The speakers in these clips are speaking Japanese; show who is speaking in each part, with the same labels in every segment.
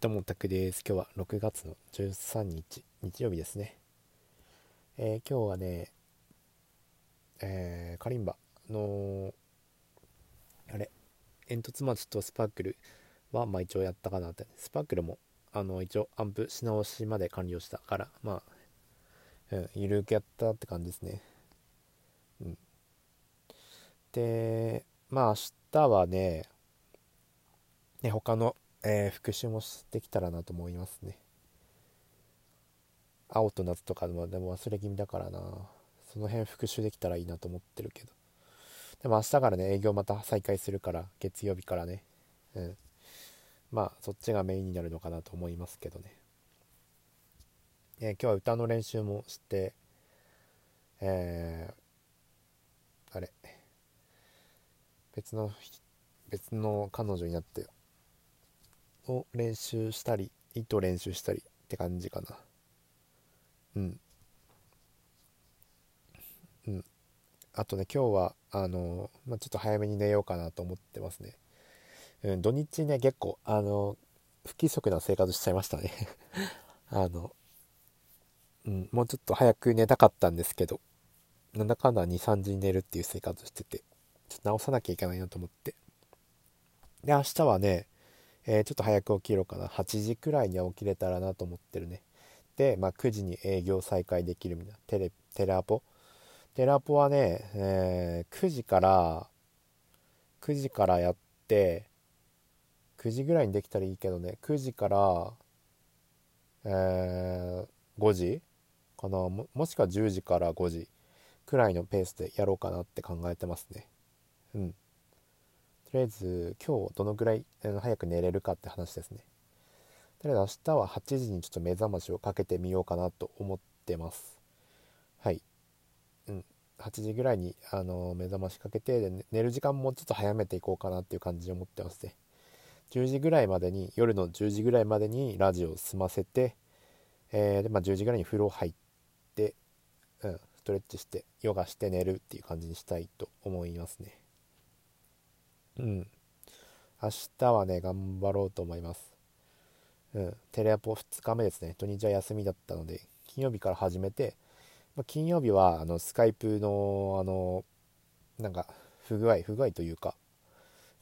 Speaker 1: どうも、たくです。今日は6月の13日、日曜日ですね。えー、今日はね、えー、カリンバの、あれ、煙突町とスパークルは、まあ一応やったかなって。スパークルも、あの、一応アンプし直しまで完了したから、まあ、うん、ゆるくやったって感じですね。うん。で、まあ明日はね、ね他のえー、復習もしてきたらなと思いますね。青と夏とかでも忘れ気味だからな。その辺復習できたらいいなと思ってるけど。でも明日からね営業また再開するから月曜日からね。うん。まあそっちがメインになるのかなと思いますけどね、えー、今日は歌の練習もしてえー、あれ。別の別の彼女になってを練習したり糸練習したりって感じかな。うん。うん。あとね今日はあの、まあ、ちょっと早めに寝ようかなと思ってますね。うん土日ね結構あの不規則な生活しちゃいましたね。あのうんもうちょっと早く寝たかったんですけどなんだかんだ23時に寝るっていう生活しててちょっと直さなきゃいけないなと思って。で明日はねえー、ちょっと早く起きろうかな。8時くらいには起きれたらなと思ってるね。で、まあ、9時に営業再開できるみたいな。テレテレアポ？テレアポはね、えー、9時から9時からやって9時ぐらいにできたらいいけどね。9時から、えー、5時かな。ももしくは10時から5時くらいのペースでやろうかなって考えてますね。うん。とりあえず今日どのぐらい早く寝れるかって話ですね。とりあえず明日は8時にちょっと目覚ましをかけてみようかなと思ってます。はい。うん。8時ぐらいにあの目覚ましかけてで寝る時間もちょっと早めていこうかなっていう感じで思ってますね。10時ぐらいまでに夜の10時ぐらいまでにラジオを済ませて、えー、でまあ、10時ぐらいに風呂入って、うん、ストレッチしてヨガして寝るっていう感じにしたいと思いますね。うん。明日はね頑張ろうと思います。うん。テレアポ2日目ですね。土日は休みだったので金曜日から始めて、まあ、金曜日はあのスカイプのあのなんか不具合不具合というか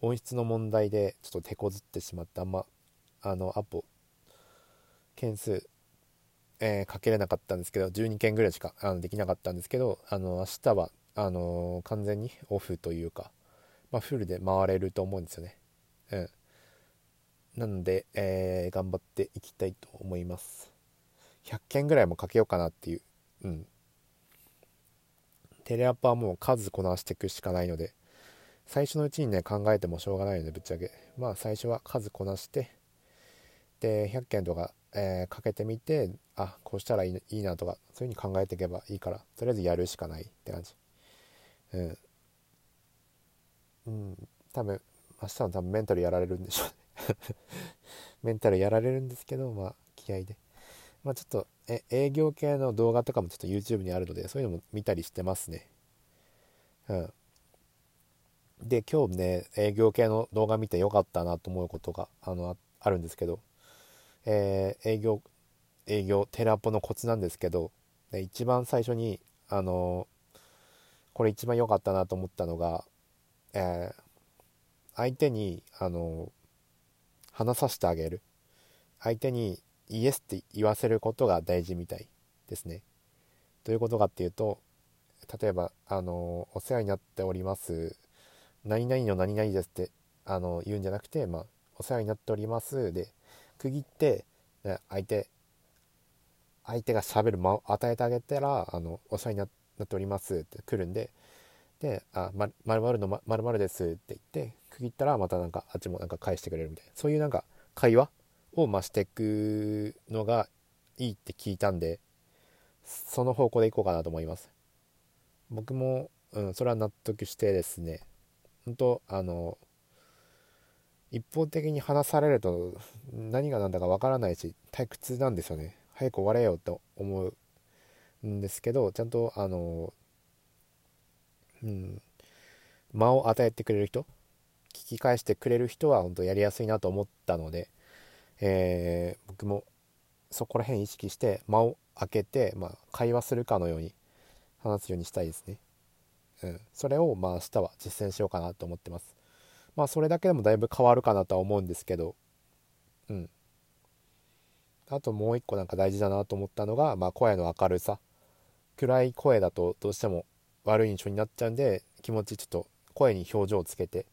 Speaker 1: 音質の問題でちょっと手こずってしまってあんまあのアポ件数、えー、かけれなかったんですけど12件ぐらいしかあのできなかったんですけどあの明日はあの完全にオフというかまあ、フルで回れると思うんですよね。うん。なので、えー、頑張っていきたいと思います。100件ぐらいもかけようかなっていう。うん。テレアパはもう数こなしていくしかないので、最初のうちにね、考えてもしょうがないので、ぶっちゃけ。まあ、最初は数こなして、で、100件とか、えー、かけてみて、あ、こうしたらいいなとか、そういう風に考えていけばいいから、とりあえずやるしかないって感じ。うん。うん、多分明日は多分メンタルやられるんでしょうね。メンタルやられるんですけどまあ気合で。まあちょっとえ営業系の動画とかもちょっと YouTube にあるのでそういうのも見たりしてますね。うん。で今日ね営業系の動画見てよかったなと思うことがあのあるんですけど。えー、営業営業テラポのコツなんですけど一番最初にあのこれ一番良かったなと思ったのがえー、相手にあの話させてあげる。相手にイエスって言わせることが大事みたいですね。どういうことかっていうと例えばあのお世話になっております。何々の何々ですってあの言うんじゃなくて、まあ、お世話になっております。で区切って相手相手がしゃべる間を与えてあげたらあのお世話になっておりますって来るんでで「あまるまるのまるまるです」って言って区切ったらまたなんかあっちもなんか返してくれるみたいな。そういうなんか会話を増していくのがいいって聞いたんでその方向でいこうかなと思います。僕も、うん、それは納得してですね。本当あの一方的に話されると何が何だかわからないし退屈なんですよね。早く終われよと思うんですけどちゃんとあのうん、間を与えてくれる人聞き返してくれる人は本当やりやすいなと思ったので、えー、僕もそこら辺意識して間を空けて、まあ、会話するかのように話すようにしたいですね。うん、それをまあ明日は実践しようかなと思ってます。まあそれだけでもだいぶ変わるかなとは思うんですけど、うん。あともう一個なんか大事だなと思ったのが、まあ声の明るさ。暗い声だとどうしても悪い印象になっちゃうんで、気持ちちょっと声に表情をつけて、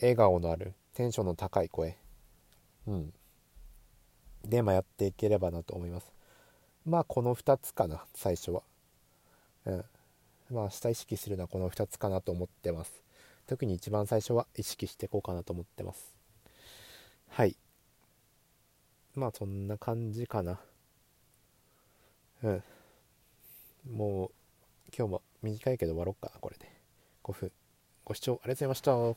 Speaker 1: 笑顔のあるテンションの高い声。うん。で、まあやっていければなと思います。まあこの2つかな、最初は。うん。まあ明日意識するのはこの2つかなと思ってます。特に一番最初は意識していこうかなと思ってます。はい。まあそんな感じかな。うん。もう今日も短いけど終わろうかな、これで。5分。ご視聴ありがとうございました。